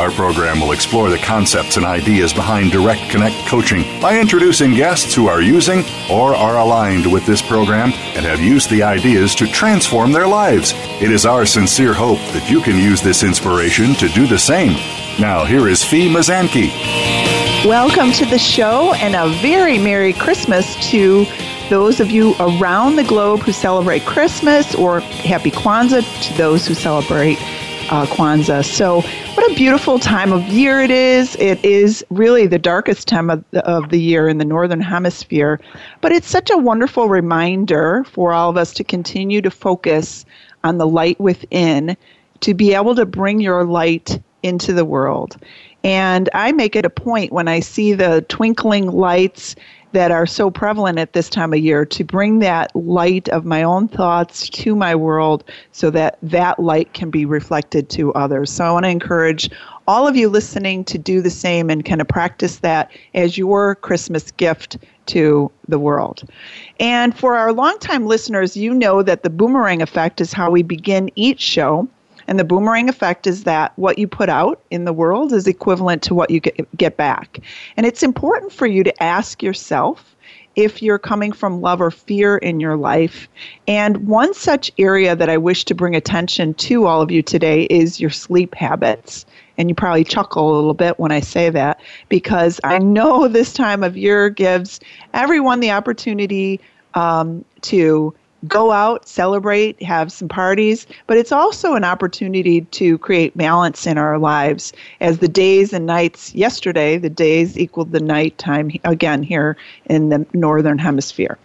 Our program will explore the concepts and ideas behind Direct Connect coaching by introducing guests who are using or are aligned with this program and have used the ideas to transform their lives. It is our sincere hope that you can use this inspiration to do the same. Now, here is Fi Mazanke. Welcome to the show and a very Merry Christmas to those of you around the globe who celebrate Christmas or Happy Kwanzaa to those who celebrate uh, Kwanzaa. So, what a beautiful time of year it is. It is really the darkest time of the, of the year in the Northern Hemisphere, but it's such a wonderful reminder for all of us to continue to focus on the light within, to be able to bring your light into the world. And I make it a point when I see the twinkling lights that are so prevalent at this time of year to bring that light of my own thoughts to my world so that that light can be reflected to others. So I want to encourage all of you listening to do the same and kind of practice that as your Christmas gift to the world. And for our longtime listeners, you know that the boomerang effect is how we begin each show. And the boomerang effect is that what you put out in the world is equivalent to what you get get back. And it's important for you to ask yourself if you're coming from love or fear in your life. And one such area that I wish to bring attention to all of you today is your sleep habits. And you probably chuckle a little bit when I say that because I know this time of year gives everyone the opportunity um, to go out, celebrate, have some parties, but it's also an opportunity to create balance in our lives as the days and nights yesterday, the days equaled the night time again here in the northern hemisphere.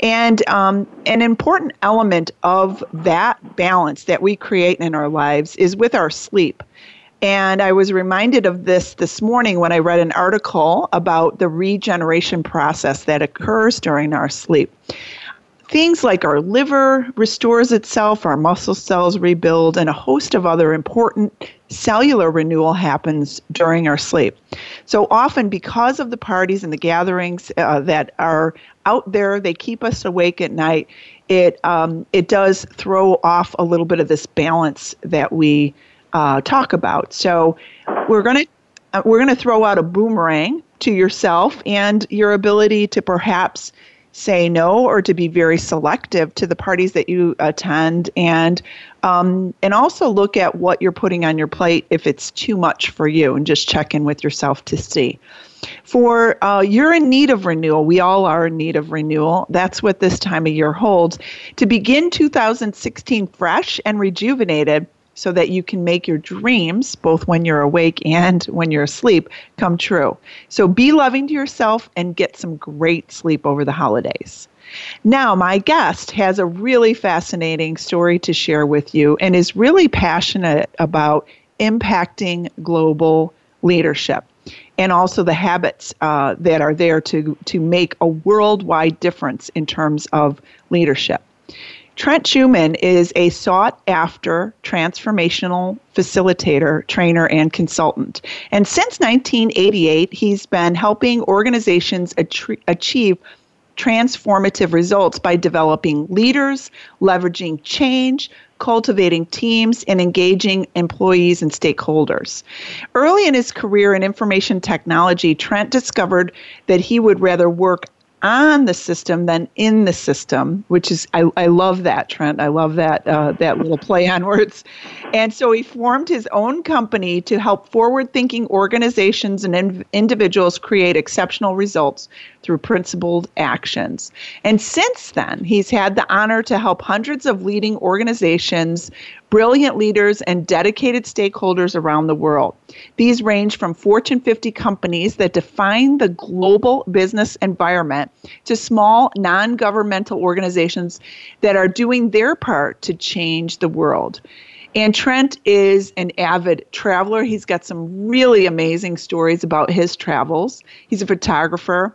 And um, an important element of that balance that we create in our lives is with our sleep. And I was reminded of this this morning when I read an article about the regeneration process that occurs during our sleep things like our liver restores itself, our muscle cells rebuild, and a host of other important cellular renewal happens during our sleep. So often, because of the parties and the gatherings uh, that are out there, they keep us awake at night. It um, it does throw off a little bit of this balance that we uh, talk about. So we're gonna uh, we're gonna throw out a boomerang to yourself and your ability to perhaps say no or to be very selective to the parties that you attend. And um, and also look at what you're putting on your plate if it's too much for you and just check in with yourself to see. For uh, you're in need of renewal. We all are in need of renewal. That's what this time of year holds. To begin 2016 fresh and rejuvenated so that you can make your dreams, both when you're awake and when you're asleep, come true. So be loving to yourself and get some great sleep over the holidays. Now, my guest has a really fascinating story to share with you and is really passionate about impacting global leadership and also the habits uh, that are there to, to make a worldwide difference in terms of leadership. Trent Schuman is a sought after transformational facilitator, trainer, and consultant. And since 1988, he's been helping organizations achieve transformative results by developing leaders, leveraging change, cultivating teams, and engaging employees and stakeholders. Early in his career in information technology, Trent discovered that he would rather work on the system than in the system, which is I, I love that Trent. I love that uh, that little play on words. And so he formed his own company to help forward-thinking organizations and in- individuals create exceptional results through principled actions. And since then, he's had the honor to help hundreds of leading organizations, brilliant leaders, and dedicated stakeholders around the world. These range from Fortune 50 companies that define the global business environment to small non governmental organizations that are doing their part to change the world. And Trent is an avid traveler. He's got some really amazing stories about his travels. He's a photographer,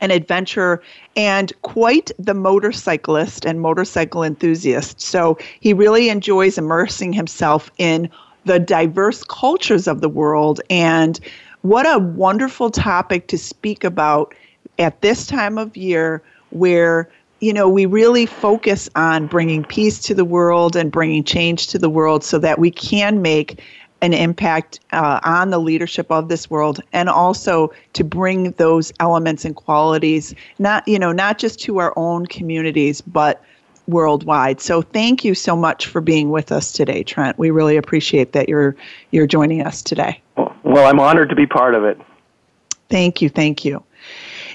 an adventurer, and quite the motorcyclist and motorcycle enthusiast. So he really enjoys immersing himself in the diverse cultures of the world. And what a wonderful topic to speak about at this time of year where you know, we really focus on bringing peace to the world and bringing change to the world so that we can make an impact uh, on the leadership of this world and also to bring those elements and qualities not you know not just to our own communities but worldwide. So thank you so much for being with us today trent. We really appreciate that you're you're joining us today. Well i'm honored to be part of it. Thank you. Thank you.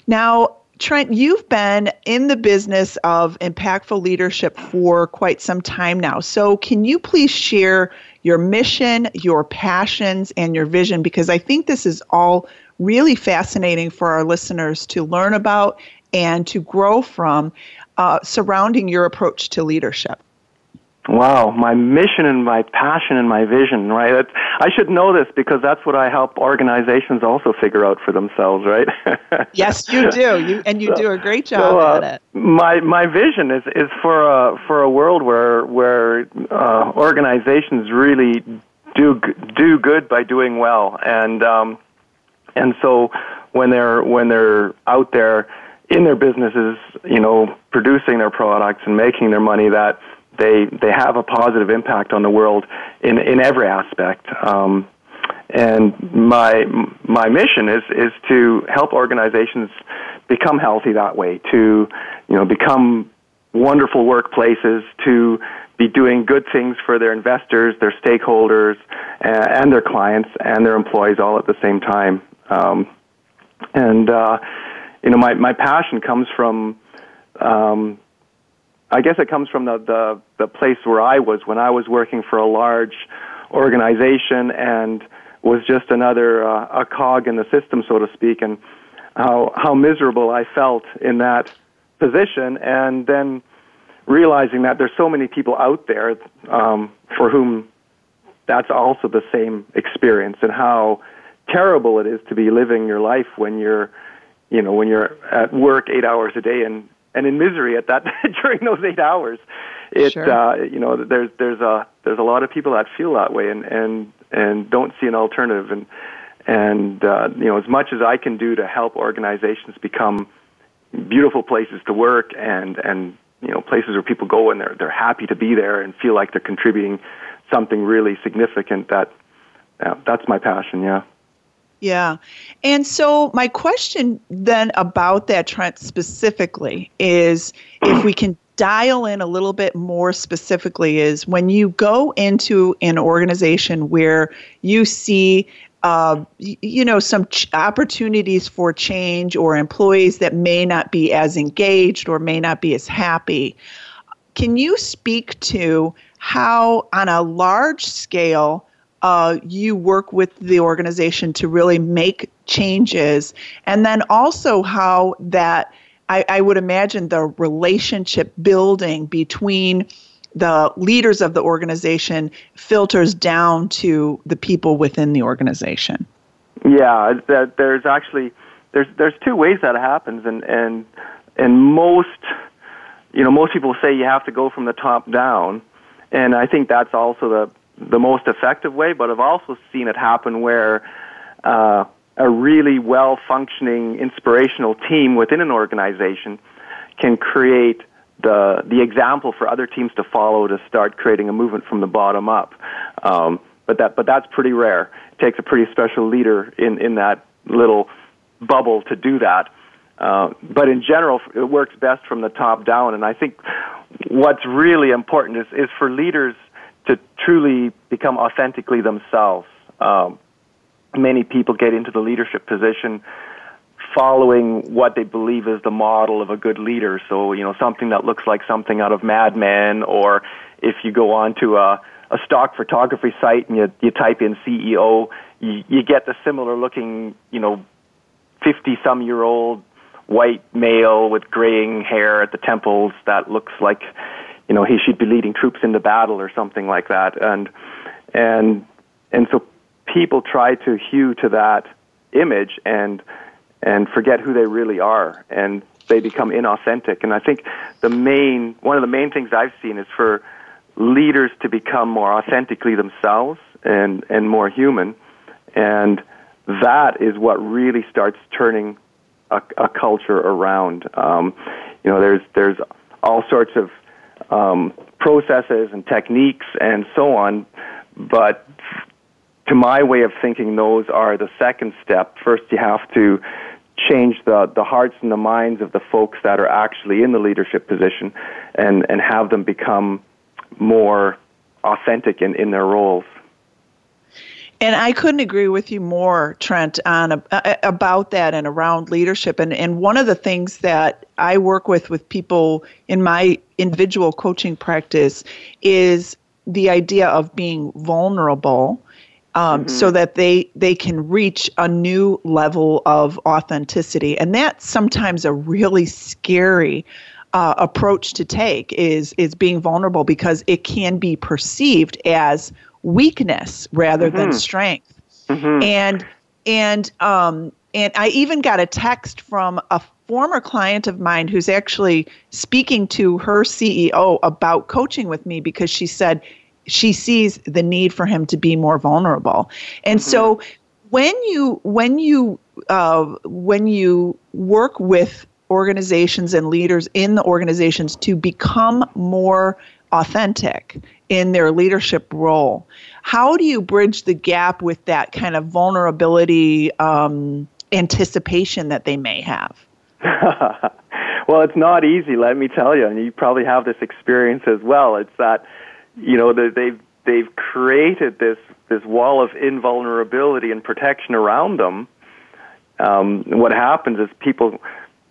Now Trent, you've been in the business of impactful leadership for quite some time now. So, can you please share your mission, your passions, and your vision? Because I think this is all really fascinating for our listeners to learn about and to grow from uh, surrounding your approach to leadership. Wow, my mission and my passion and my vision, right? I should know this because that's what I help organizations also figure out for themselves, right? yes, you do. You and you so, do a great job so, uh, at it. My my vision is is for a for a world where where uh, organizations really do do good by doing well, and um, and so when they're when they're out there in their businesses, you know, producing their products and making their money, that they they have a positive impact on the world in in every aspect. Um, and my my mission is is to help organizations become healthy that way, to you know become wonderful workplaces, to be doing good things for their investors, their stakeholders, and their clients and their employees all at the same time. Um, and uh, you know, my my passion comes from um, I guess it comes from the, the, the place where I was when I was working for a large organization and was just another uh, a cog in the system, so to speak, and how how miserable I felt in that position, and then realizing that there's so many people out there um, for whom that's also the same experience, and how terrible it is to be living your life when you're you know when you're at work eight hours a day and and in misery at that during those eight hours. It sure. uh, you know there's there's a there's a lot of people that feel that way and and and don't see an alternative and and uh, you know as much as I can do to help organizations become beautiful places to work and and you know places where people go and they're they're happy to be there and feel like they're contributing something really significant that uh, that's my passion yeah yeah. And so, my question then about that Trent specifically is if we can dial in a little bit more specifically, is when you go into an organization where you see uh, you know, some ch- opportunities for change or employees that may not be as engaged or may not be as happy. Can you speak to how, on a large scale, uh, you work with the organization to really make changes, and then also how that I, I would imagine the relationship building between the leaders of the organization filters down to the people within the organization. Yeah, that there's actually there's there's two ways that happens, and and and most you know most people say you have to go from the top down, and I think that's also the the most effective way, but I've also seen it happen where uh, a really well functioning inspirational team within an organization can create the the example for other teams to follow to start creating a movement from the bottom up. Um, but that but that's pretty rare. It takes a pretty special leader in in that little bubble to do that. Uh, but in general, it works best from the top down. And I think what's really important is, is for leaders to truly become authentically themselves. Um, many people get into the leadership position following what they believe is the model of a good leader. So, you know, something that looks like something out of Mad Men, or if you go on to a, a stock photography site and you, you type in CEO, you, you get the similar looking, you know, 50 some year old white male with graying hair at the temples that looks like, you know, he should be leading troops into battle or something like that. And, and, and so people try to hew to that image and, and forget who they really are. And they become inauthentic. And I think the main, one of the main things I've seen is for leaders to become more authentically themselves and, and more human. And that is what really starts turning a, a culture around. Um, you know, there's there's all sorts of um, processes and techniques and so on, but to my way of thinking, those are the second step. First, you have to change the, the hearts and the minds of the folks that are actually in the leadership position and, and have them become more authentic in, in their roles. And I couldn't agree with you more, Trent, on uh, about that and around leadership. And and one of the things that I work with with people in my individual coaching practice is the idea of being vulnerable. Um, mm-hmm. So that they they can reach a new level of authenticity, and that's sometimes a really scary uh, approach to take. Is is being vulnerable because it can be perceived as weakness rather mm-hmm. than strength. Mm-hmm. And and um and I even got a text from a former client of mine who's actually speaking to her CEO about coaching with me because she said she sees the need for him to be more vulnerable. And mm-hmm. so when you when you uh, when you work with organizations and leaders in the organizations to become more authentic in their leadership role. How do you bridge the gap with that kind of vulnerability um, anticipation that they may have? well, it's not easy, let me tell you, and you probably have this experience as well. It's that you know they've they've created this this wall of invulnerability and protection around them. Um, what happens is people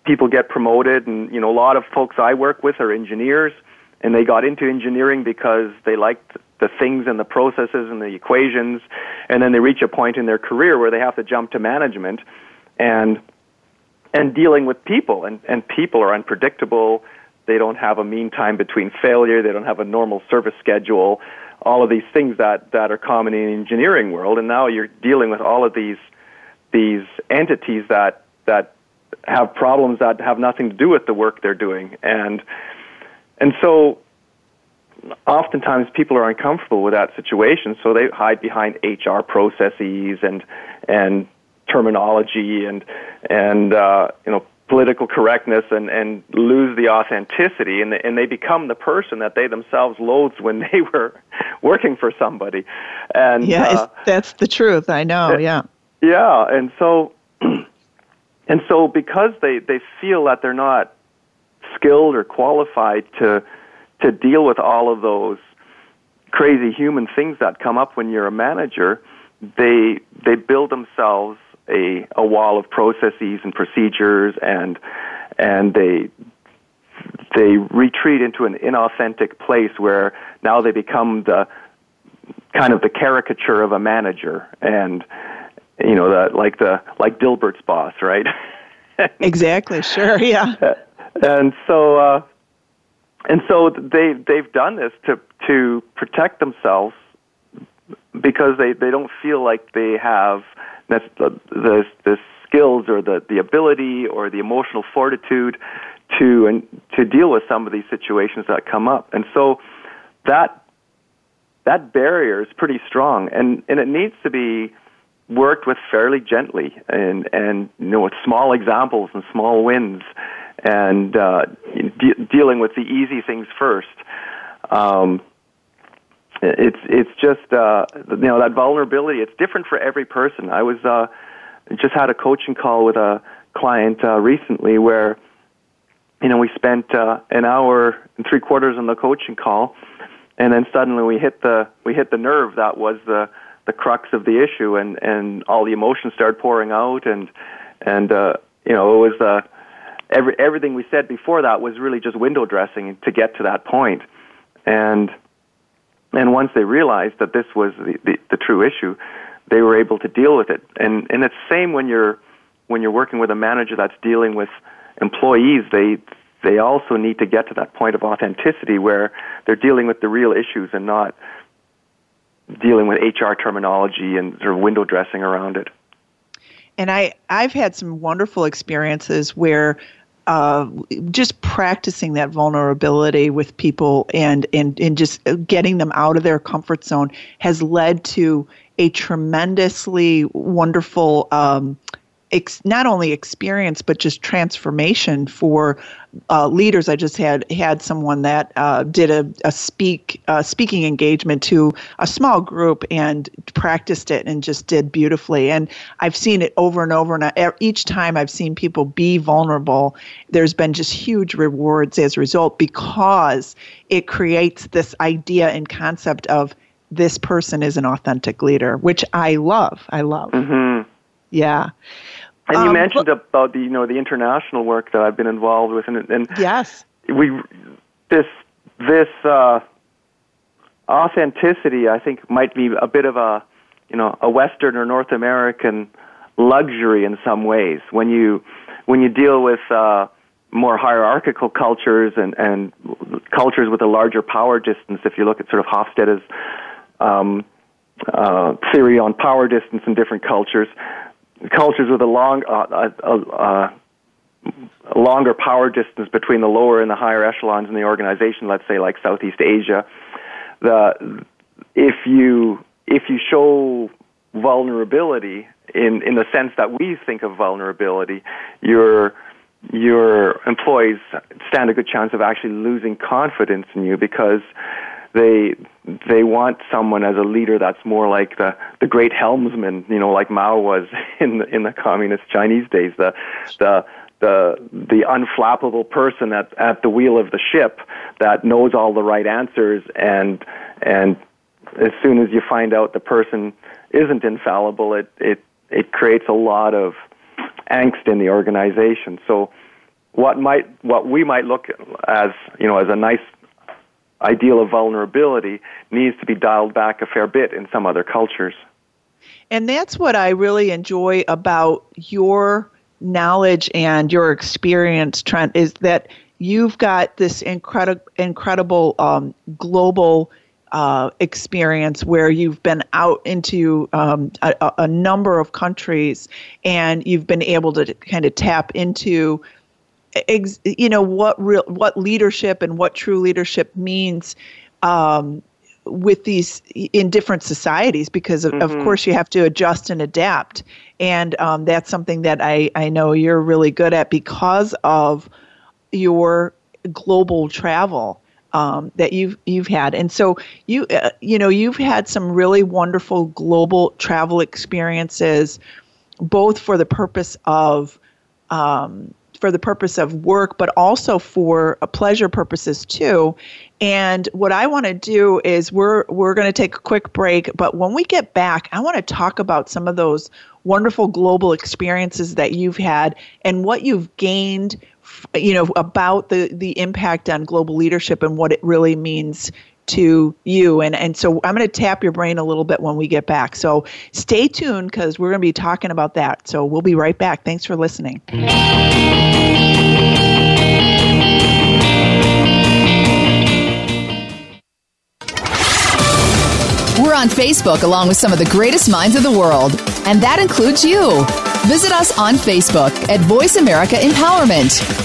people get promoted, and you know a lot of folks I work with are engineers and they got into engineering because they liked the things and the processes and the equations. And then they reach a point in their career where they have to jump to management and and dealing with people. And and people are unpredictable. They don't have a mean time between failure. They don't have a normal service schedule. All of these things that that are common in the engineering world. And now you're dealing with all of these these entities that that have problems that have nothing to do with the work they're doing. And and so oftentimes people are uncomfortable with that situation, so they hide behind HR processes and and terminology and and uh, you know political correctness and and lose the authenticity and and they become the person that they themselves loathed when they were working for somebody. And yeah, uh, that's the truth. I know. Yeah. Yeah, and so and so because they they feel that they're not skilled or qualified to to deal with all of those crazy human things that come up when you're a manager, they they build themselves a a wall of processes and procedures and and they they retreat into an inauthentic place where now they become the kind of the caricature of a manager and you know the like the like Dilbert's boss, right? exactly. Sure. Yeah. Uh, and so uh, and so they they've done this to to protect themselves because they they don't feel like they have the the, skills or the the ability or the emotional fortitude to and to deal with some of these situations that come up. And so that that barrier is pretty strong. And and it needs to be worked with fairly gently and and you know with small examples and small wins and uh, de- dealing with the easy things first. Um, it's it's just uh, you know that vulnerability. It's different for every person. I was uh, just had a coaching call with a client uh, recently where you know we spent uh, an hour and three quarters on the coaching call, and then suddenly we hit the we hit the nerve that was the the crux of the issue, and and all the emotions started pouring out, and and uh, you know, it was the every everything we said before that was really just window dressing to get to that point, and and once they realized that this was the, the, the true issue, they were able to deal with it. And and it's the same when you're when you're working with a manager that's dealing with employees. They they also need to get to that point of authenticity where they're dealing with the real issues and not dealing with HR terminology and sort of window dressing around it. And I, I've had some wonderful experiences where uh, just practicing that vulnerability with people and, and, and just getting them out of their comfort zone has led to a tremendously wonderful um, ex- not only experience but just transformation for uh, leaders. I just had had someone that uh, did a, a speak uh, speaking engagement to a small group and practiced it and just did beautifully. And I've seen it over and over. And each time I've seen people be vulnerable, there's been just huge rewards as a result because it creates this idea and concept of this person is an authentic leader, which I love. I love. Mm-hmm. Yeah. And you um, mentioned but, about the you know the international work that I've been involved with, and, and yes, we this this uh, authenticity I think might be a bit of a you know a Western or North American luxury in some ways when you when you deal with uh, more hierarchical cultures and and cultures with a larger power distance. If you look at sort of Hofstede's um, uh, theory on power distance in different cultures, cultures with a long, uh, uh, uh, a longer power distance between the lower and the higher echelons in the organization, let's say like Southeast Asia, the if you if you show vulnerability in in the sense that we think of vulnerability, your your employees stand a good chance of actually losing confidence in you because they they want someone as a leader that's more like the the great helmsman, you know, like Mao was in the, in the communist Chinese days, the the the the unflappable person at at the wheel of the ship that knows all the right answers and and as soon as you find out the person isn't infallible, it it it creates a lot of angst in the organization. So what might what we might look as you know as a nice ideal of vulnerability needs to be dialed back a fair bit in some other cultures. And that's what I really enjoy about your knowledge and your experience, Trent, is that you've got this incredible, incredible um, global uh, experience where you've been out into um, a, a, number of countries and you've been able to kind of tap into ex, you know what real what leadership and what true leadership means um, with these in different societies because of, mm-hmm. of, course you have to adjust and adapt and um, that's something that I, I know you're really good at because of your global travel um, that you've you've had and so you uh, you know you've had some really wonderful global travel experiences both for the purpose of um, for the purpose of work, but also for uh, pleasure purposes too. And what I want to do is we're we're going to take a quick break, but when we get back, I want to talk about some of those wonderful global experiences that you've had and what you've gained you know about the the impact on global leadership and what it really means to you. And, and so I'm going to tap your brain a little bit when we get back. So stay tuned because we're going to be talking about that. So we'll be right back. Thanks for listening. We're on Facebook along with some of the greatest minds of the world, and that includes you. Visit us on Facebook at Voice America Empowerment.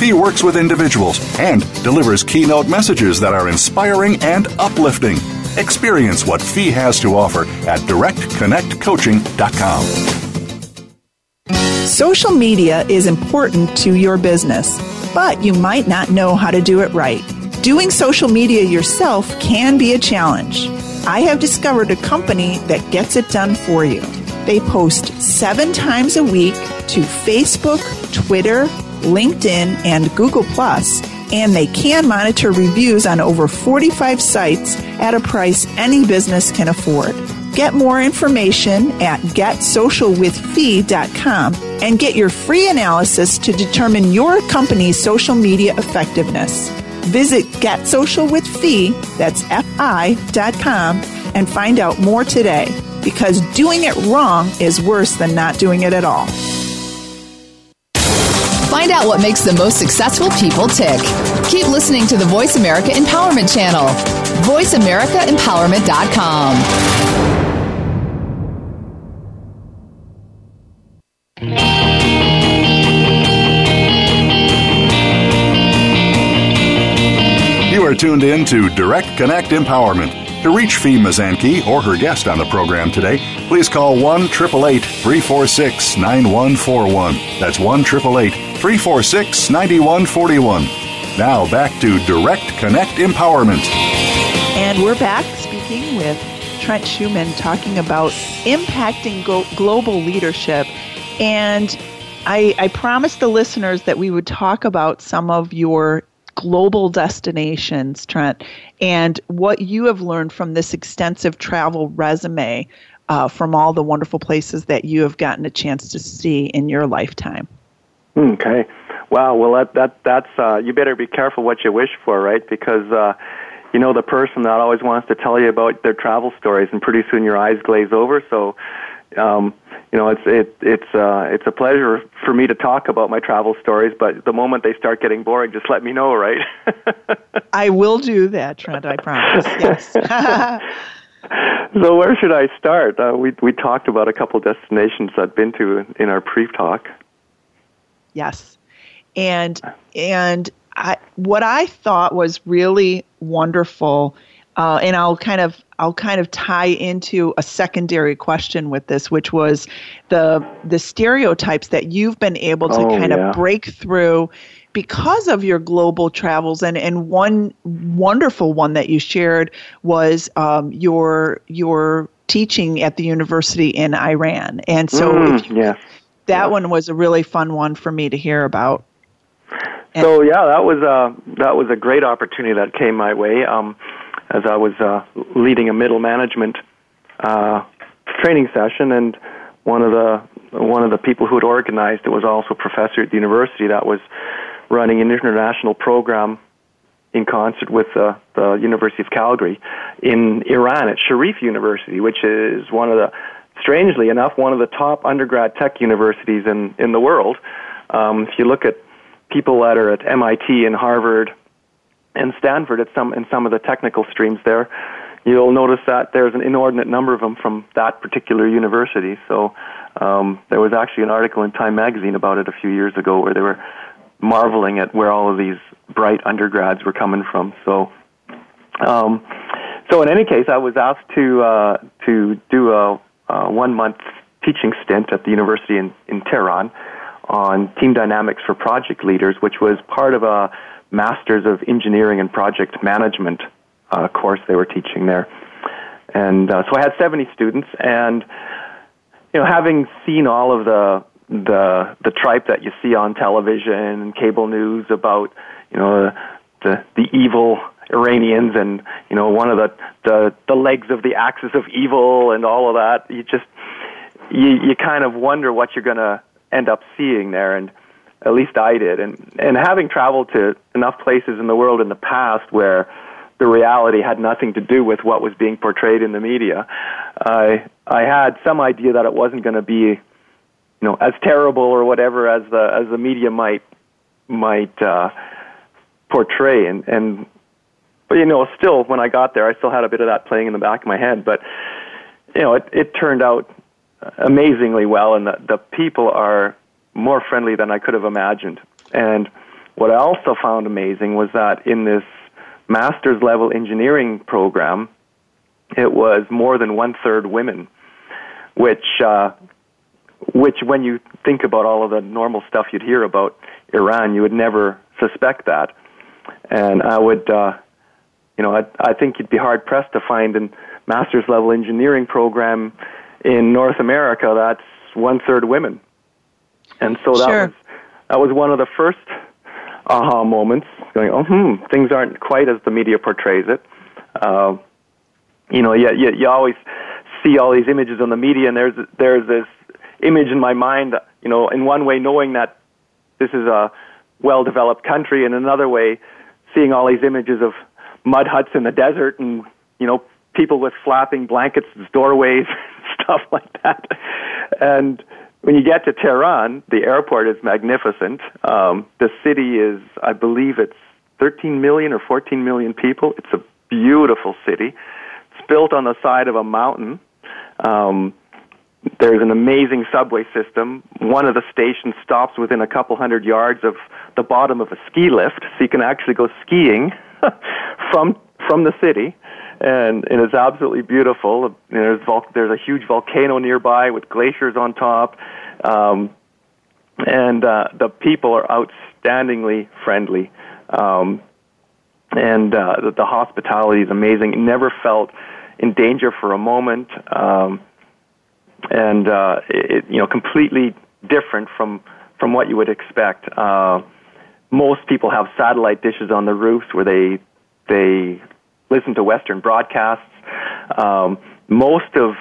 Fi works with individuals and delivers keynote messages that are inspiring and uplifting. Experience what Fi has to offer at directconnectcoaching.com. Social media is important to your business. but you might not know how to do it right. Doing social media yourself can be a challenge. I have discovered a company that gets it done for you. They post seven times a week to Facebook, Twitter, LinkedIn, and Google Plus, and they can monitor reviews on over 45 sites at a price any business can afford. Get more information at getsocialwithfi.com and get your free analysis to determine your company's social media effectiveness. Visit getsocialwithfi, that's F-I.com, and find out more today because doing it wrong is worse than not doing it at all. Find out what makes the most successful people tick. Keep listening to the Voice America Empowerment Channel. VoiceAmericaEmpowerment.com. You are tuned in to Direct Connect Empowerment. To reach Fi Mazanke or her guest on the program today, please call 1 346 9141. That's 1 346 9141. Now back to Direct Connect Empowerment. And we're back speaking with Trent Schuman talking about impacting global leadership. And I, I promised the listeners that we would talk about some of your global destinations, Trent, and what you have learned from this extensive travel resume uh, from all the wonderful places that you have gotten a chance to see in your lifetime. Okay. Wow. Well, that that that's uh, you better be careful what you wish for, right? Because uh, you know the person that always wants to tell you about their travel stories, and pretty soon your eyes glaze over. So, um, you know, it's it it's uh, it's a pleasure for me to talk about my travel stories. But the moment they start getting boring, just let me know, right? I will do that, Trent. I promise. Yes. so where should I start? Uh, we we talked about a couple destinations I've been to in our pre-talk. Yes, and and I, what I thought was really wonderful, uh, and I'll kind of I'll kind of tie into a secondary question with this, which was the the stereotypes that you've been able to Oh, kind yeah. of break through because of your global travels and and one wonderful one that you shared was um, your your teaching at the university in Iran and so Mm, if you, yes. that one was a really fun one for me to hear about So yeah, that was a that was a great opportunity that came my way. Um, as I was uh, leading a middle management uh, training session, and one of the one of the people who had organized it was also a professor at the university that was running an international program in concert with uh, the University of Calgary in Iran at Sharif University, which is one of the, strangely enough, one of the top undergrad tech universities in, in the world. Um, if you look at people that are at MIT and Harvard and Stanford at some in some of the technical streams there, you'll notice that there's an inordinate number of them from that particular university. So um, there was actually an article in Time magazine about it a few years ago where they were marveling at where all of these bright undergrads were coming from. So, um, so in any case, I was asked to uh, to do a, a one month teaching stint at the university in, in Tehran on team dynamics for project leaders, which was part of a Masters of Engineering and Project Management uh, course they were teaching there. And uh, so I had 70 students, and you know, having seen all of the the the tripe that you see on television and cable news about you know the the evil Iranians and you know one of the the the legs of the axis of evil and all of that, you just you you kind of wonder what you're going to end up seeing there and at least I did. And and having traveled to enough places in the world in the past where the reality had nothing to do with what was being portrayed in the media I I had some idea that it wasn't going to be you know as terrible or whatever as the as the media might might uh portray. And and but you know still when I got there I still had a bit of that playing in the back of my head. But you know it it turned out amazingly well, and the, the people are more friendly than I could have imagined. And what I also found amazing was that in this master's level engineering program, it was more than one third women, which uh, which when you think about all of the normal stuff you'd hear about Iran, you would never suspect that. And I would, uh, you know, I, I think you'd be hard pressed to find a master's level engineering program in North America that's one third women. And so that sure. was that was one of the first aha moments. Going, oh, hmm, things aren't quite as the media portrays it. Uh, you know, you, you you always see all these images on the media, and there's there's this image in my mind. You know, in one way, knowing that this is a well-developed country, and another way, seeing all these images of mud huts in the desert, and you know, people with flapping blankets as doorways, stuff like that. And when you get to Tehran, the airport is magnificent. Um, the city is, I believe, it's 13 million or 14 million people. It's a beautiful city It's built on the side of a mountain. Um, there's an amazing subway system. One of the stations stops within a couple hundred yards of the bottom of a ski lift, so you can actually go skiing from from the city, and, and it's absolutely beautiful. There's there's a huge volcano nearby with glaciers on top, um, and uh, the people are outstandingly friendly, um, and uh, the, the hospitality is amazing. Never felt in danger for a moment, um, and uh, it, you know, completely different from from what you would expect. Uh, most people have satellite dishes on the roofs where they they listen to Western broadcasts. Um, most of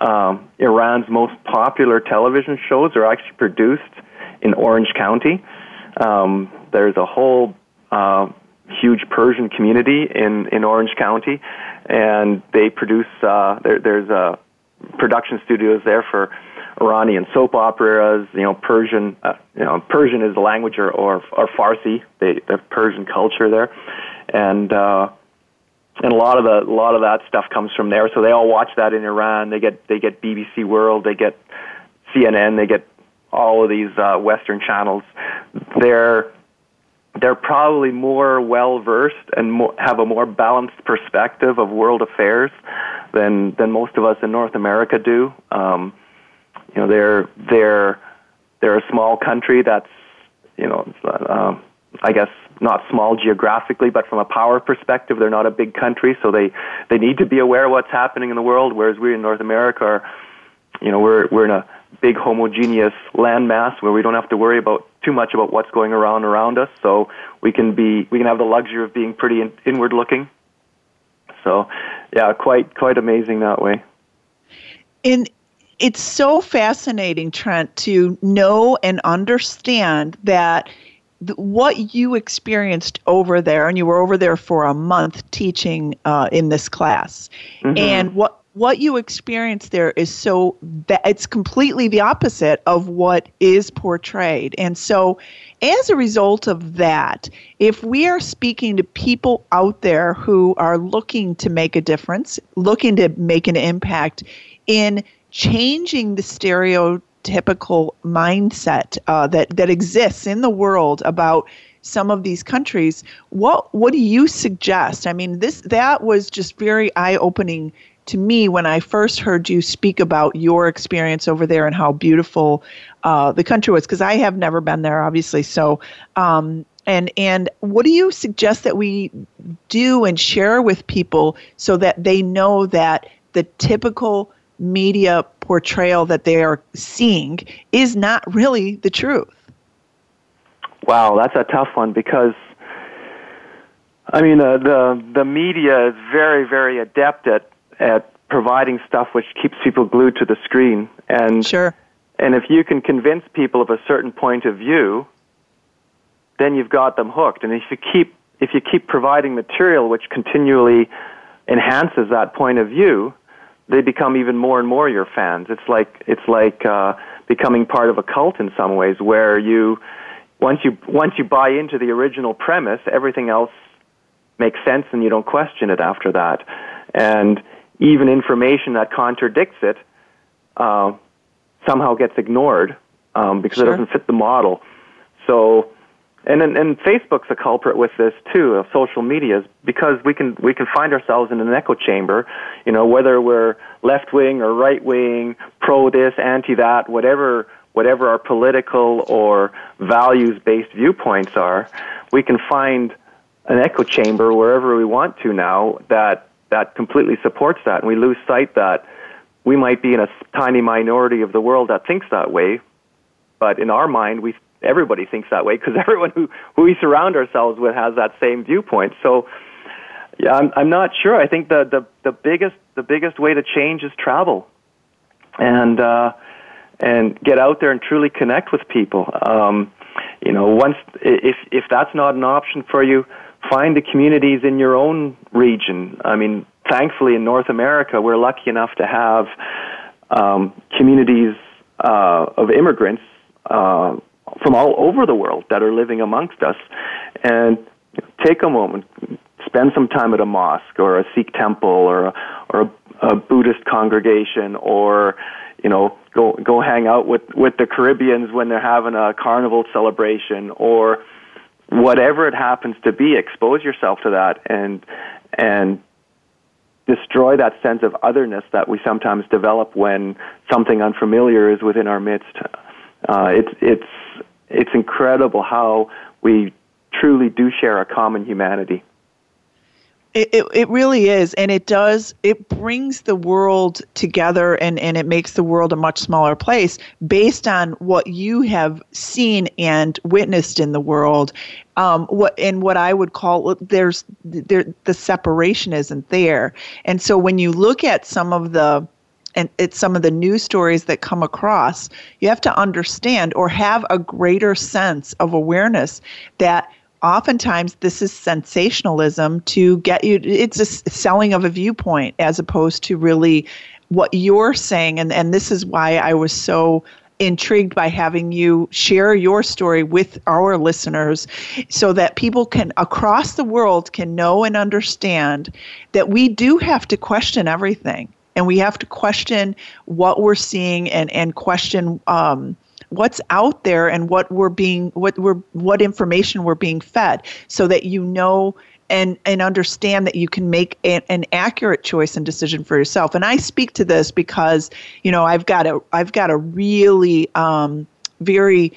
um, Iran's most popular television shows are actually produced in Orange County. Um, there's a whole uh, huge Persian community in in Orange County, and they produce. Uh, there, there's uh, production studios there for Iranian soap operas. You know, Persian. Uh, you know, Persian is the language, or or, or Farsi. They the Persian culture there, and. Uh, and a lot of the a lot of that stuff comes from there. So they all watch that in Iran. They get they get BBC World, they get CNN, they get all of these uh, Western channels. They're they're probably more well versed and more, have a more balanced perspective of world affairs than than most of us in North America do. Um, you know, they're they're they're a small country that's you know, uh, I guess not small geographically, but from a power perspective, they're not a big country, so they they need to be aware of what's happening in the world. Whereas we in North America are, you know, we're we're in a big homogeneous landmass where we don't have to worry about too much about what's going around around us. So we can be we can have the luxury of being pretty in, inward looking. So, yeah, quite quite amazing that way. In it's so fascinating, Trent, to know and understand that what you experienced over there, and you were over there for a month teaching uh, in this class, mm-hmm. and what what you experience there is so that it's completely the opposite of what is portrayed. And so, as a result of that, if we are speaking to people out there who are looking to make a difference, looking to make an impact in changing the stereotypical mindset uh, that, that exists in the world about some of these countries what what do you suggest i mean this that was just very eye opening to me when I first heard you speak about your experience over there and how beautiful uh, the country was, because I have never been there, obviously. So, um, and and what do you suggest that we do and share with people so that they know that the typical media portrayal that they are seeing is not really the truth? Wow, that's a tough one because I mean, uh, the the media is very, very adept at at providing stuff which keeps people glued to the screen. And sure. And if you can convince people of a certain point of view, then you've got them hooked. And if you keep if you keep providing material which continually enhances that point of view, they become even more and more your fans. It's like it's like uh, becoming part of a cult in some ways, where you once you once you buy into the original premise, everything else makes sense, and you don't question it after that. And even information that contradicts it uh, somehow gets ignored um, because sure. it doesn't fit the model. So, and, and and Facebook's a culprit with this too of social medias because we can we can find ourselves in an echo chamber, you know, whether we're left wing or right wing, pro this, anti that, whatever whatever our political or values based viewpoints are, we can find an echo chamber wherever we want to now that, that completely supports that. And we lose sight that we might be in a tiny minority of the world that thinks that way, but in our mind, we everybody thinks that way because everyone who, who we surround ourselves with has that same viewpoint. So, yeah, I'm, I'm not sure. I think the, the, the biggest the biggest way to change is travel, and uh, and get out there and truly connect with people. Um, you know, once if if that's not an option for you, find the communities in your own region. I mean, thankfully in North America, we're lucky enough to have um, communities uh, of immigrants uh, from all over the world that are living amongst us. And take a moment, spend some time at a mosque or a Sikh temple or a, or a, a Buddhist congregation or you know go go hang out with with the Caribbeans when they're having a carnival celebration or whatever it happens to be expose yourself to that and and destroy that sense of otherness that we sometimes develop when something unfamiliar is within our midst uh, it's it's it's incredible how we truly do share a common humanity. It, it, it, really is. And it does, it brings the world together and, and it makes the world a much smaller place based on what you have seen and witnessed in the world. Um, what, and what I would call, there's, there, the separation isn't there. And so when you look at some of the, and it's some of the news stories that come across, you have to understand or have a greater sense of awareness that oftentimes this is sensationalism to get you it's a selling of a viewpoint as opposed to really what you're saying. And and this is why I was so intrigued by having you share your story with our listeners so that people can across the world can know and understand that we do have to question everything and we have to question what we're seeing and and question um, what's out there and what we're being what we're what information we're being fed so that you know and and understand that you can make a, an accurate choice and decision for yourself. And i speak to this because you know i've got a i've got a really um, very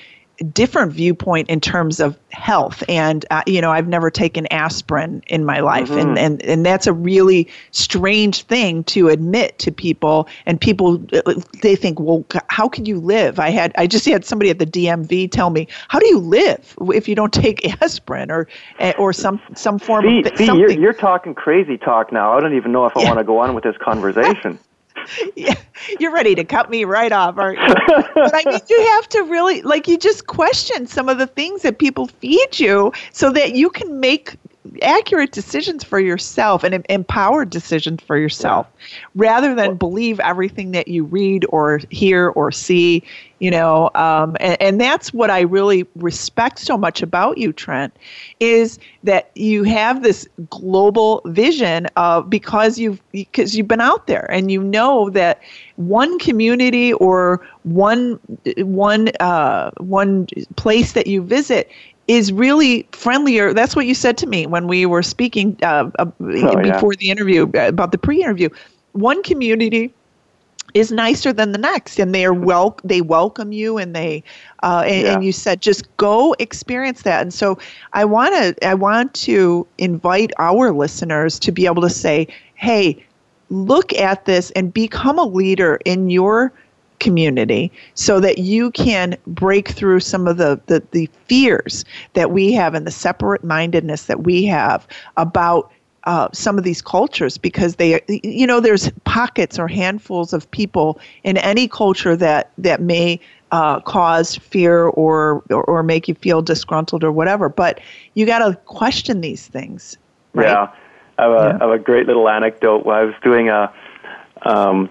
different viewpoint in terms of health and uh, you know i've never taken aspirin in my life mm-hmm. and, and and that's a really strange thing to admit to people and people uh, they think well how can you live i had i just had somebody at the dmv tell me how do you live if you don't take aspirin or eh, or some some form Fee, of Fee, something. You're, you're talking crazy talk now i don't even know if i yeah. want to go on with this conversation you're ready to cut me right off, aren't you? but I mean, you have to really, like, you just question some of the things that people feed you so that you can make accurate decisions for yourself and empowered decisions for yourself. Rather than believe everything that you read or hear or see you know um, and, and that's what i really respect so much about you trent is that you have this global vision of because you've because you've been out there and you know that one community or one one uh, one place that you visit is really friendlier. That's what you said to me when we were speaking uh, uh, oh, before yeah. the interview uh, about the pre-interview. One community is nicer than the next, and they are well. They welcome you, and they uh, and, yeah. and, you said just go experience that. And so I want to I want to invite our listeners to be able to say, hey. Look at this and become a leader in your community so that you can break through some of the, the, the fears that we have and the separate mindedness that we have about uh, some of these cultures because they you know there's pockets or handfuls of people in any culture that that may uh, cause fear or, or, or make you feel disgruntled or whatever but you got to question these things right? yeah I have, a, yeah. I have a great little anecdote i was doing a um,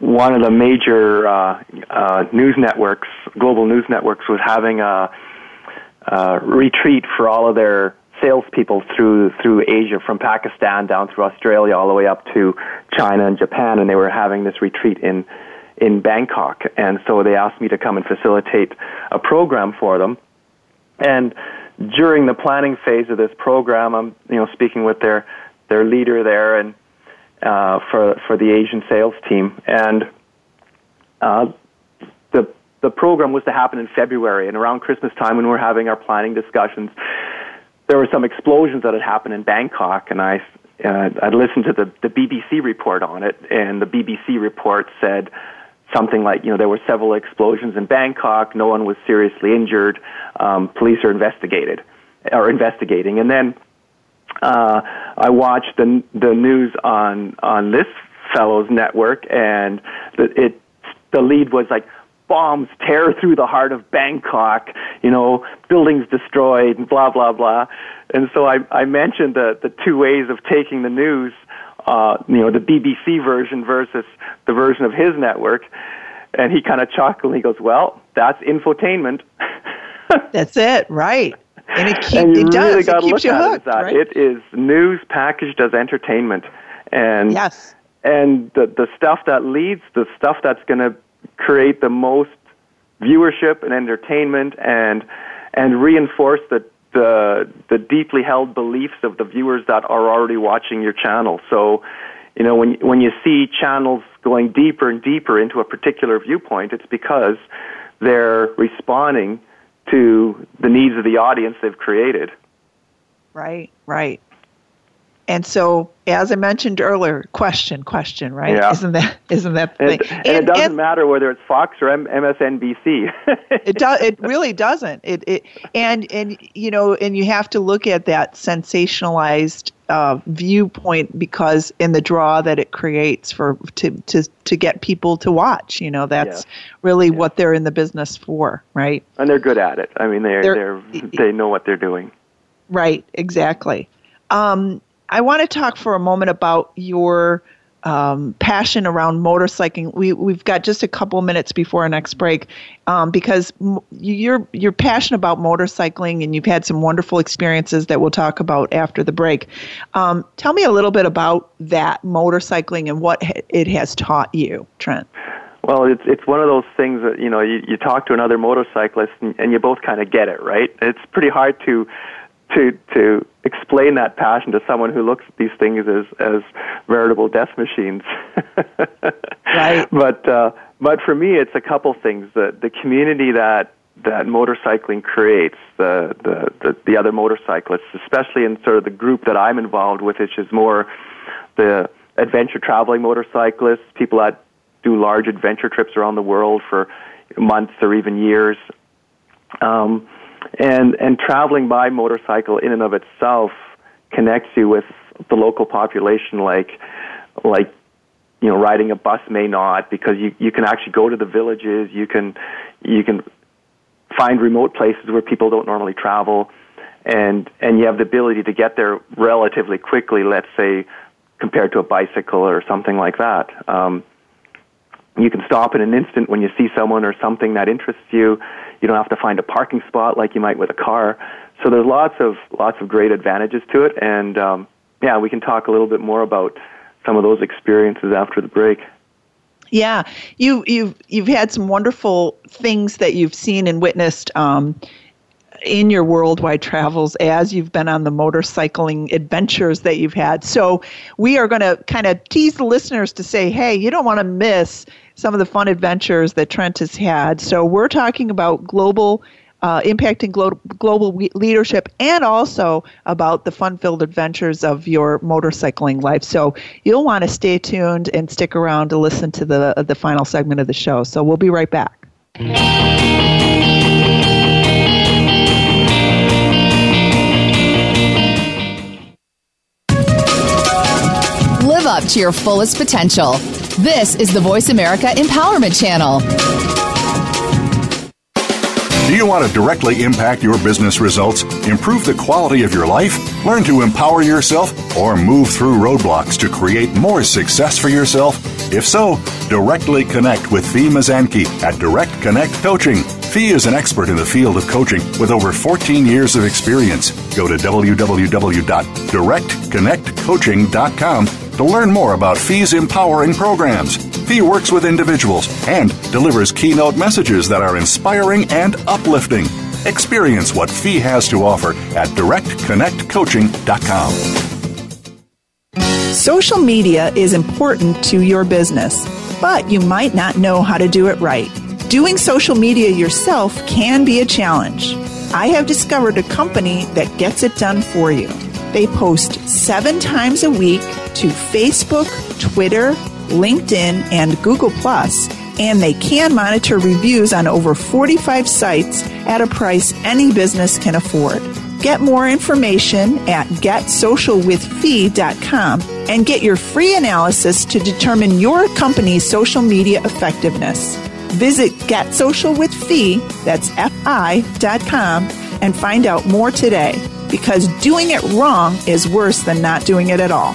one of the major uh, uh, news networks, global news networks, was having a, a retreat for all of their salespeople through through Asia, from Pakistan down through Australia, all the way up to China and Japan, and they were having this retreat in in Bangkok, and so they asked me to come and facilitate a program for them. And during the planning phase of this program, I'm you know speaking with their their leader there, and uh, for for the Asian sales team, and uh, the the program was to happen in February, and around Christmas time, when we were having our planning discussions, there were some explosions that had happened in Bangkok, and I uh, I'd listened to the the BBC report on it, and the BBC report said something like, you know, there were several explosions in Bangkok, no one was seriously injured, um, police are investigated are investigating, and then uh, I watched the the news on on this fellow's network, and the, it the lead was like bombs tear through the heart of Bangkok, you know, buildings destroyed, blah blah blah. And so I I mentioned the the two ways of taking the news, uh, you know, the BBC version versus the version of his network. And he kind of chuckled. And he goes, "Well, that's infotainment." that's it, right? And it, keep, and it really does. to look you hooked, it right? It is news packaged as entertainment, and yes, and the the stuff that leads, the stuff that's going to create the most viewership and entertainment, and and reinforce the the the deeply held beliefs of the viewers that are already watching your channel. So, you know, when when you see channels going deeper and deeper into a particular viewpoint, it's because they're responding to the needs of the audience they've created. Right, right. And so, as I mentioned earlier, question, question, right? Yeah. Isn't that isn't that the And, thing? and, it doesn't matter whether it's Fox or M- MSNBC. it does. It really doesn't. It, it and and you know, and you have to look at that sensationalized uh, viewpoint because in the draw that it creates for to to to get people to watch. You know, that's Yeah. really Yeah. what they're in the business for, right? and they're good at it. I mean, they're, They're- they're they know what they're doing. Right, exactly. Um, I want to talk for a moment about your um, passion around motorcycling. We we've got just a couple minutes before our next break, um, because you're you're passionate about motorcycling and you've had some wonderful experiences that we'll talk about after the break. Um, tell me a little bit about that motorcycling and what ha- it has taught you, Trent. Well, it's it's one of those things that you know you, you talk to another motorcyclist and, and you both kind of get it, right? It's pretty hard to to to explain that passion to someone who looks at these things as as veritable death machines. Right. But uh, but for me, it's a couple things. The the community that that motorcycling creates, the, the the the other motorcyclists, especially in sort of the group that I'm involved with, which is more the adventure traveling motorcyclists, people that do large adventure trips around the world for months or even years. Um, and and traveling by motorcycle in and of itself connects you with the local population like like you know riding a bus may not because you you can actually go to the villages you can you can find remote places where people don't normally travel and and you have the ability to get there relatively quickly let's say compared to a bicycle or something like that um, you can stop in an instant when you see someone or something that interests you. You don't have to find a parking spot like you might with a car. So there's lots of lots of great advantages to it, and um, yeah, we can talk a little bit more about some of those experiences after the break. Yeah, you you've you've had some wonderful things that you've seen and witnessed um, in your worldwide travels as you've been on the motorcycling adventures that you've had. So we are going to kind of tease the listeners to say, hey, you don't want to miss some of the fun adventures that Trent has had. So we're talking about global. Uh, impacting glo- global we- leadership and also about the fun filled adventures of your motorcycling life. So you'll want to stay tuned and stick around to listen to the, the final segment of the show. So we'll be right back. Live up to your fullest potential. This is the Voice America Empowerment Channel. Do you want to directly impact your business results, improve the quality of your life, learn to empower yourself, or move through roadblocks to create more success for yourself? If so, directly connect with Fi Mazanke at Direct Connect Coaching. Fee is an expert in the field of coaching with over 14 years of experience. Go to www.directconnectcoaching.com to learn more about Fi's empowering programs. Fi works with individuals and delivers keynote messages that are inspiring and uplifting. Experience what Fee has to offer at directconnectcoaching.com. Social media is important to your business, but you might not know how to do it right. Doing social media yourself can be a challenge. I have discovered a company that gets it done for you. They post seven times a week to Facebook, Twitter, LinkedIn, and Google Plus, and they can monitor reviews on over 45 sites at a price any business can afford. Get more information at getsocialwithfi.com and get your free analysis to determine your company's social media effectiveness. Visit getsocialwithfi, that's F-I.com, and find out more today because doing it wrong is worse than not doing it at all.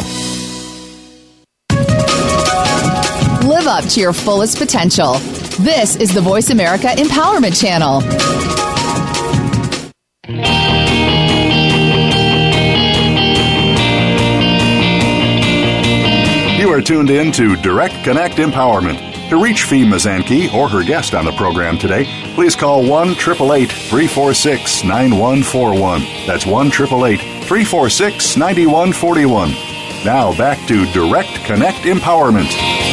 Live up to your fullest potential. This is the Voice America Empowerment Channel. You are tuned in to Direct Connect Empowerment. To reach Fi Mazanke or her guest on the program today, please call 1 888 346 9141. That's 1 888 346 9141. Now back to Direct Connect Empowerment.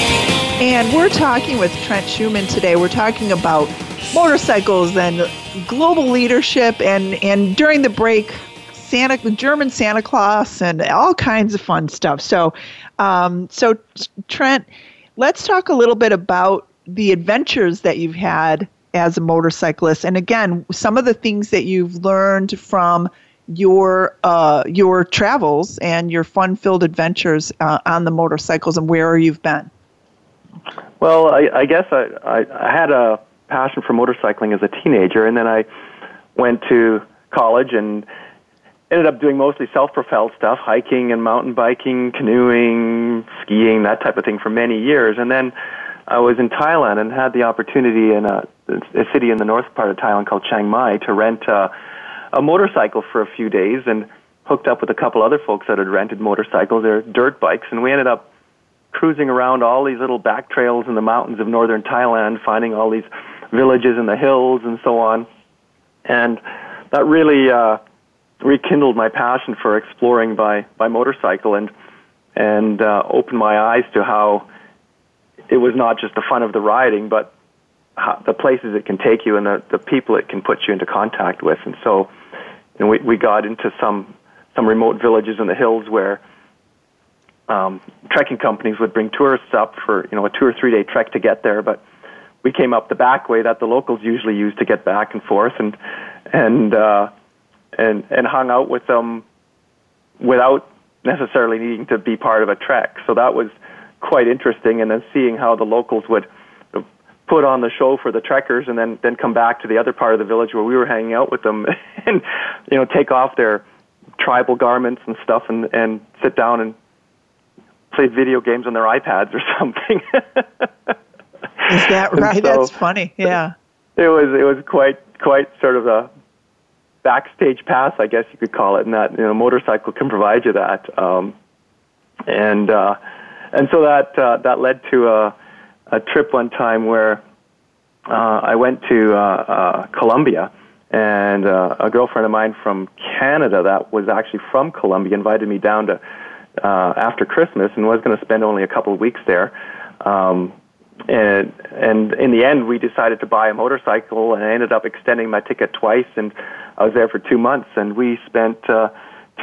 And we're talking with Trent Schuman today. We're talking about motorcycles and global leadership and, and during the break, Santa German Santa Claus and all kinds of fun stuff. So um, so Trent, let's talk a little bit about the adventures that you've had as a motorcyclist, and again, some of the things that you've learned from your uh, your travels and your fun-filled adventures uh, on the motorcycles, and where you've been. Well, I, I guess I, I, I had a passion for motorcycling as a teenager, and then I went to college and ended up doing mostly self-propelled stuff, hiking and mountain biking, canoeing, skiing, that type of thing for many years. And then I was in Thailand and had the opportunity in a, a city in the north part of Thailand called Chiang Mai to rent a, a motorcycle for a few days and hooked up with a couple other folks that had rented motorcycles. They're dirt bikes, and we ended up cruising around all these little back trails in the mountains of northern Thailand, finding all these villages in the hills and so on. And that really uh, rekindled my passion for exploring by by motorcycle and and uh, opened my eyes to how it was not just the fun of the riding, but how, the places it can take you and the, the people it can put you into contact with. And so, and we we got into some some remote villages in the hills where um, trekking companies would bring tourists up for you know a two or three day trek to get there, but we came up the back way that the locals usually use to get back and forth, and and uh, and and hung out with them without necessarily needing to be part of a trek. So that was quite interesting. And then seeing how the locals would put on the show for the trekkers, and then then come back to the other part of the village where we were hanging out with them, and you know take off their tribal garments and stuff, and and sit down and play video games on their iPads or something. Is that right? So That's funny. Yeah. It was it was quite quite sort of a backstage pass, I guess you could call it, and that you know motorcycle can provide you that. Um, and uh, and so that uh, that led to a, a trip one time where uh, I went to uh, uh, Colombia, and uh, a girlfriend of mine from Canada that was actually from Colombia invited me down to uh, after Christmas and was going to spend only a couple of weeks there. Um, and and in the end, we decided to buy a motorcycle, and I ended up extending my ticket twice, and I was there for two months, and we spent uh,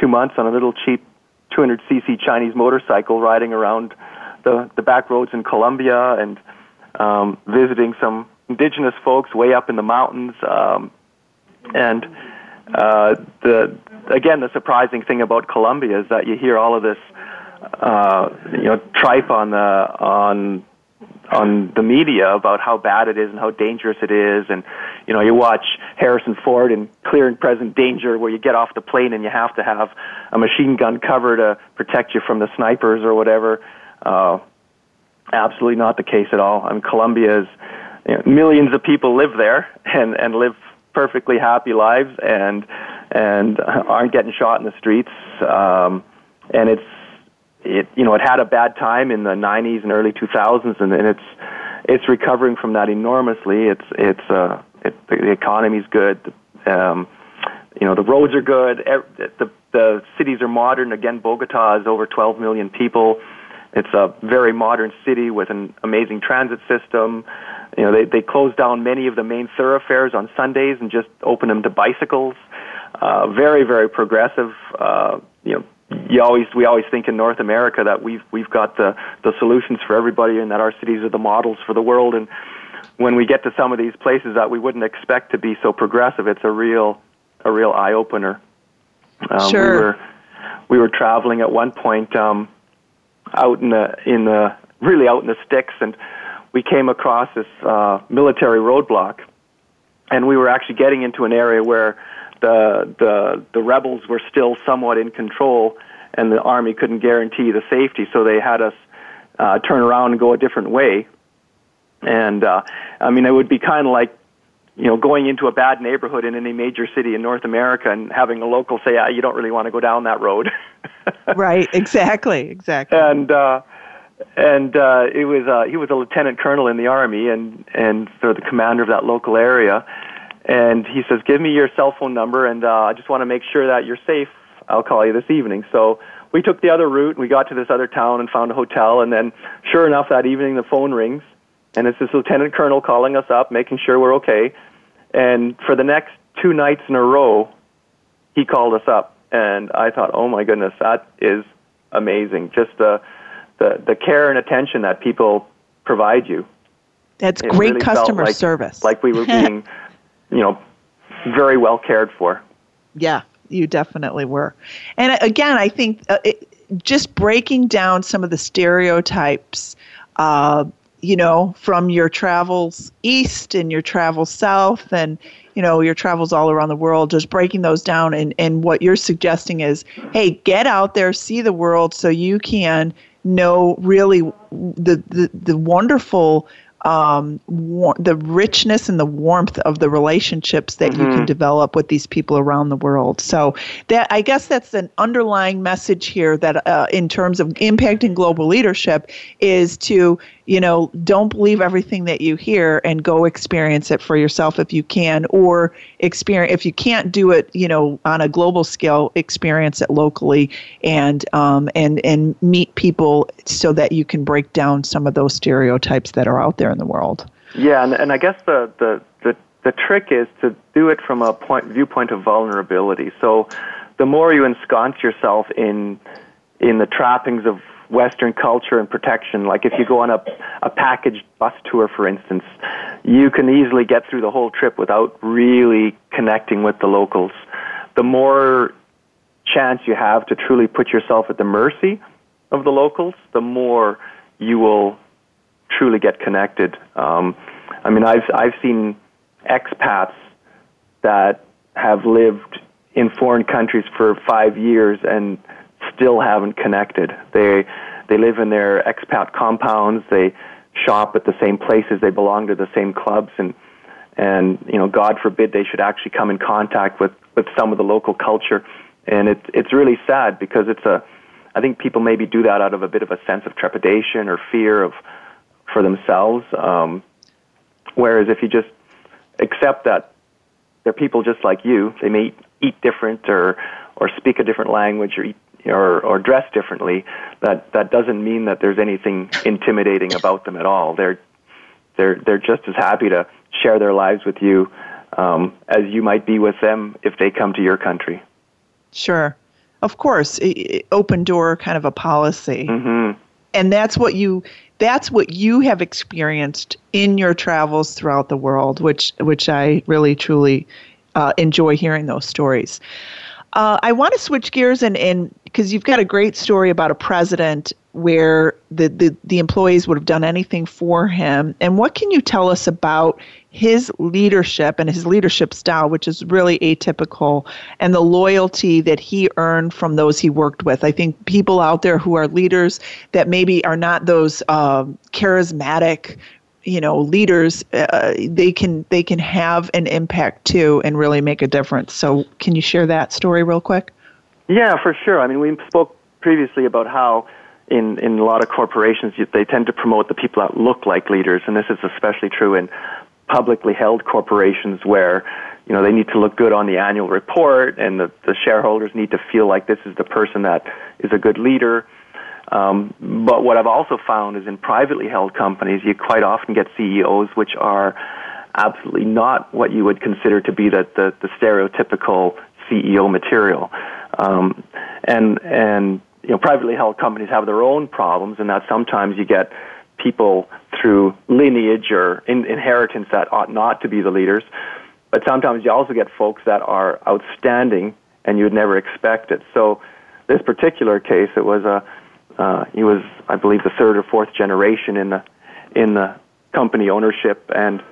two months on a little cheap 200cc Chinese motorcycle riding around the the back roads in Colombia and um, visiting some indigenous folks way up in the mountains, um, and uh, the again the surprising thing about Colombia is that you hear all of this uh, you know tripe on the on on the media about how bad it is and how dangerous it is. And you know you watch Harrison Ford in Clear and Present Danger where you get off the plane and you have to have a machine gun cover to protect you from the snipers or whatever. Uh absolutely not the case at all. I mean Colombia is you know, millions of people live there and and live perfectly happy lives and and aren't getting shot in the streets. Um and it's it you know it had a bad time in the 90s and early 2000s, and, and it's it's recovering from that enormously. It's it's uh, it, the economy's good. Um, you know the roads are good. The the cities are modern. Again, Bogota is over 12 million people. It's a very modern city with an amazing transit system. You know, they they close down many of the main thoroughfares on Sundays and just open them to bicycles. Uh, very very progressive. Uh, you know, you always we always think in North America that we've we've got the the solutions for everybody and that our cities are the models for the world. And when we get to some of these places that we wouldn't expect to be so progressive it's a real a real eye opener um, sure. we were we were traveling at one point um out in the in the really out in the sticks and we came across this uh military roadblock. And we were actually getting into an area where the the the rebels were still somewhat in control, and the army couldn't guarantee the safety, so they had us uh, turn around and go a different way. And uh, I mean, it would be kind of like you know going into a bad neighborhood in any major city in North America and having a local say, ah, "You don't really want to go down that road." right. Exactly. Exactly. And uh, and uh, it was uh, he was a lieutenant colonel in the army and and sort of the commander of that local area and he says, "Give me your cell phone number, and uh, I just want to make sure that you're safe. I'll call you this evening." So we took the other route. And we got to this other town and found a hotel, and then sure enough, that evening the phone rings, and it's this lieutenant colonel calling us up, making sure we're okay. And for the next two nights in a row, he called us up, and I thought, "Oh my goodness, that is amazing! Just the the the care and attention that people provide you." That's it great really customer like, service. Like we were being you know, very well cared for. Yeah, you definitely were. And again, I think uh, it, just breaking down some of the stereotypes, uh, you know, from your travels east and your travels south and, you know, your travels all around the world, just breaking those down. And, and what you're suggesting is, hey, get out there, see the world so you can know really the, the, the wonderful um, war- the richness and the warmth of the relationships that mm-hmm. you can mm-hmm. develop with these people around the world. So that I guess that's an underlying message here that uh, in terms of impacting global leadership is to you know, don't believe everything that you hear and go experience it for yourself if you can, or experience if you can't do it, you know, on a global scale, experience it locally and um, and and meet people so that you can break down some of those stereotypes that are out there in the world. Yeah, and, and I guess the, the the the trick is to do it from a point viewpoint of vulnerability. So, the more you ensconce yourself in in the trappings of Western culture and protection. Like if you go on a, a packaged bus tour, for instance, you can easily get through the whole trip without really connecting with the locals. The more chance you have to truly put yourself at the mercy of the locals, the more you will truly get connected. Um, I mean, I've I've seen expats that have lived in foreign countries for five years and still haven't connected. They they live in their expat compounds. They shop at the same places. They belong to the same clubs, and and you know, God forbid they should actually come in contact with with some of the local culture. And it's it's really sad because it's a I think people maybe do that out of a bit of a sense of trepidation or fear of for themselves. Um, whereas if you just accept that they're people just like you, they may eat different or or speak a different language or eat or, or dress differently, that, that doesn't mean that there's anything intimidating about them at all. They're, they're, they're just as happy to share their lives with you um, as you might be with them if they come to your country. Sure. Of course, open door kind of a policy. Mm-hmm. And that's what you that's what you have experienced in your travels throughout the world, which which I really truly uh, enjoy hearing those stories. Uh, I want to switch gears and and because you've got a great story about a president where the, the the employees would have done anything for him. And what can you tell us about his leadership and his leadership style, which is really atypical, and the loyalty that he earned from those he worked with? I think people out there who are leaders that maybe are not those um, charismatic you know leaders uh, they can they can have an impact too and really make a difference. So can you share that story real quick? Yeah for sure. I mean we spoke previously about how in in a lot of corporations they tend to promote the people that look like leaders. And this is especially true in publicly held corporations where you know they need to look good on the annual report and the, the shareholders need to feel like this is the person that is a good leader Um, but what I've also found is in privately held companies, you quite often get CEOs which are absolutely not what you would consider to be the, the, the stereotypical CEO material. Um, and and you know, privately held companies have their own problems, and that sometimes you get people through lineage or in, inheritance that ought not to be the leaders. But sometimes you also get folks that are outstanding, and you'd never expect it. So, this particular case, it was a uh, he was, I believe, the third or fourth generation in the in the company ownership, and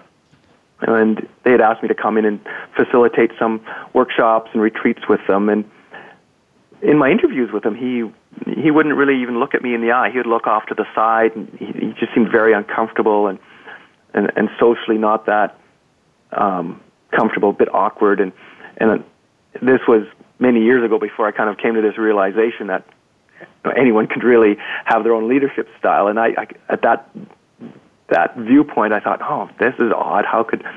and they had asked me to come in and facilitate some workshops and retreats with them. And in my interviews with him, he he wouldn't really even look at me in the eye. He would look off to the side, and he, he just seemed very uncomfortable and and, and socially not that um, comfortable, a bit awkward. And and this was many years ago before I kind of came to this realization that anyone could really have their own leadership style. And I, I at that that viewpoint, I thought, oh, this is odd. How could you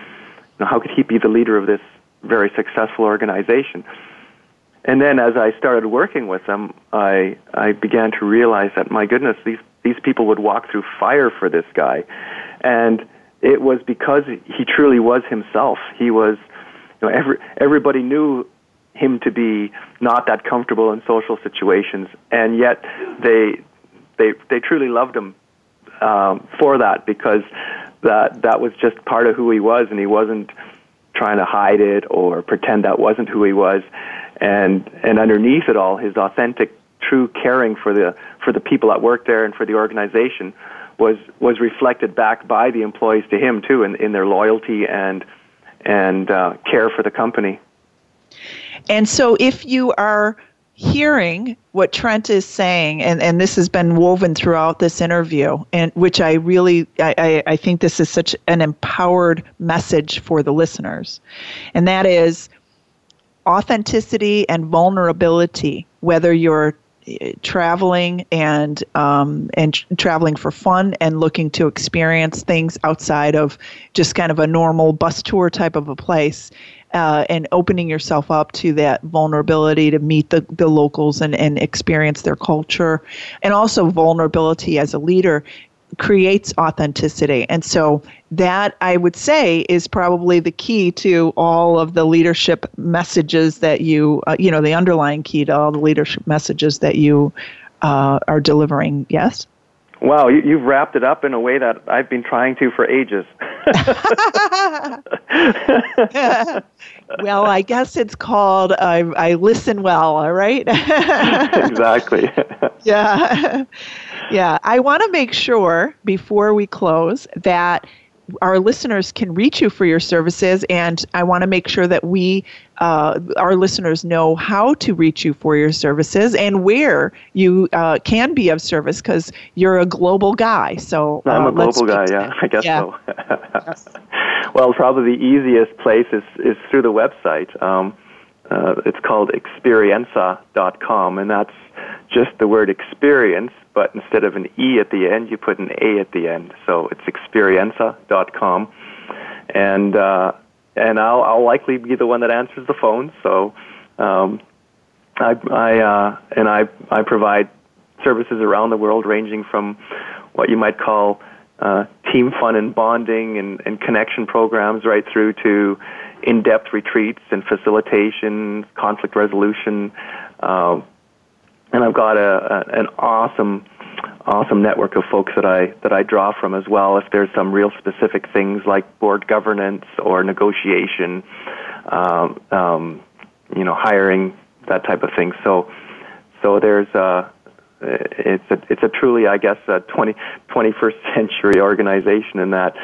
know, how could he be the leader of this very successful organization? And then as I started working with them, I I began to realize that my goodness, these these people would walk through fire for this guy, and it was because he truly was himself. He was, you know, every everybody knew him to be not that comfortable in social situations, and yet they they they truly loved him um, for that because that that was just part of who he was, and he wasn't trying to hide it or pretend that wasn't who he was and and underneath it all, his authentic, true caring for the for the people that work there and for the organization was was reflected back by the employees to him too, in, in their loyalty and and uh, care for the company. And so, if you are hearing what Trent is saying, and, and this has been woven throughout this interview, and which I really I, I think this is such an empowered message for the listeners, and that is authenticity and vulnerability, whether you're eh, traveling and um, and traveling for fun and looking to experience things outside of just kind of a normal bus tour type of a place uh, and opening yourself up to that vulnerability to meet the, the locals and, and experience their culture and also vulnerability as a leader creates authenticity. And so that I would say is probably the key to all of the leadership messages that you, uh, you know, the underlying key to all the leadership messages that you uh, are delivering. Yes? Wow, you, you've wrapped it up in a way that I've been trying to for ages. well, I guess it's called I, I listen well, all right? exactly. yeah. Yeah. I want to make sure before we close that our listeners can reach you for your services, and I want to make sure that we, uh, our listeners, know how to reach you for your services and where you uh, can be of service because you're a global guy. So uh, I'm a global guy. Yeah, I guess yeah. so. yes. Well, probably the easiest place is is through the website. Um, uh, it's called Experienza.com, and that's just the word experience but instead of an E at the end, you put an A at the end. So it's experienza.com. And, uh, and I'll, I'll likely be the one that answers the phone. So, um, I, I, uh, and I, I provide services around the world ranging from what you might call uh, team fun and bonding and, and connection programs right through to in-depth retreats and facilitation, conflict resolution, uh, and I've got a, a an awesome awesome network of folks that I that I draw from as well. If there's some real specific things like board governance or negotiation, um, um, you know, hiring that type of thing. So so there's a it's a it's a truly I guess a 20, 21st century organization in that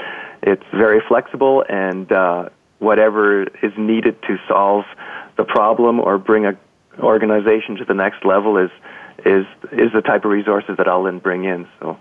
it's very flexible and uh, whatever is needed to solve the problem or bring a organization to the next level is is is the type of resources that I'll then bring in. So.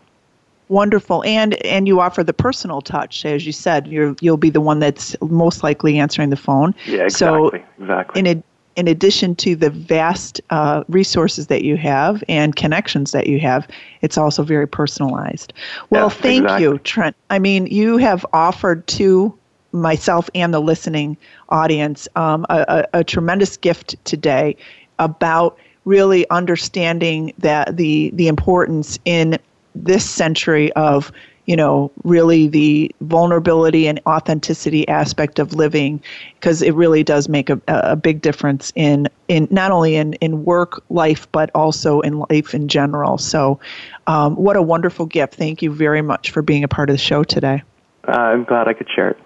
Wonderful. And and you offer the personal touch as you said you you'll be the one that's most likely answering the phone. Yeah exactly so exactly in a, in addition to the vast uh, resources that you have and connections that you have it's also very personalized. Well yes, thank exactly. you trent. I mean you have offered to myself and the listening audience um, a, a, a tremendous gift today about really understanding that the the importance in this century of you know, really the vulnerability and authenticity aspect of living, because it really does make a, a big difference in, in not only in, in work life, but also in life in general. So, um, what a wonderful gift. Thank you very much for being a part of the show today. Uh, I'm glad I could share it.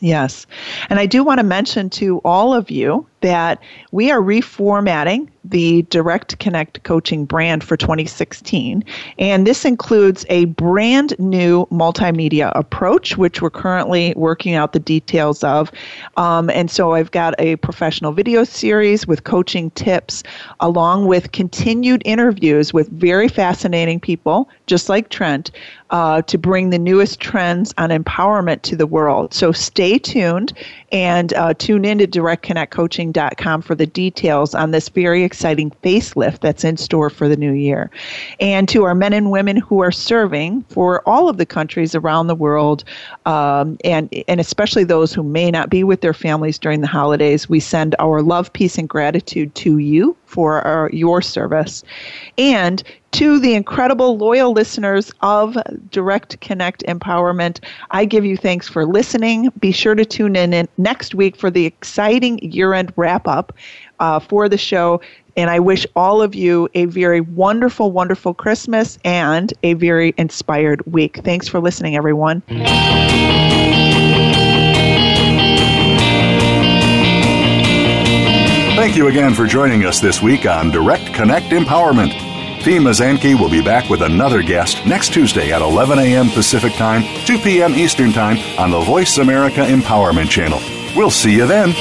Yes. And I do want to mention to all of you that we are reformatting the Direct Connect coaching brand for 2016. And this includes a brand new multimedia approach, which we're currently working out the details of. Um, and so I've got a professional video series with coaching tips, along with continued interviews with very fascinating people, just like Trent, uh, to bring the newest trends on empowerment to the world. So stay tuned and uh, tune in to directconnectcoaching.com for the details on this very exciting facelift that's in store for the new year. And to our men and women who are serving for all of the countries around the world, um, and, and especially those who may not be with their families during the holidays, we send our love, peace, and gratitude to you for our, your service. And to the incredible loyal listeners of Direct Connect Empowerment, I give you thanks for listening. Be sure to tune in next week for the exciting year end wrap up uh, for the show. And I wish all of you a very wonderful, wonderful Christmas and a very inspired week. Thanks for listening, everyone. Thank you again for joining us this week on Direct Connect Empowerment. Fi Mazanke will be back with another guest next Tuesday at 11 a.m. Pacific Time, 2 p.m. Eastern Time on the Voice America Empowerment Channel. We'll see you then.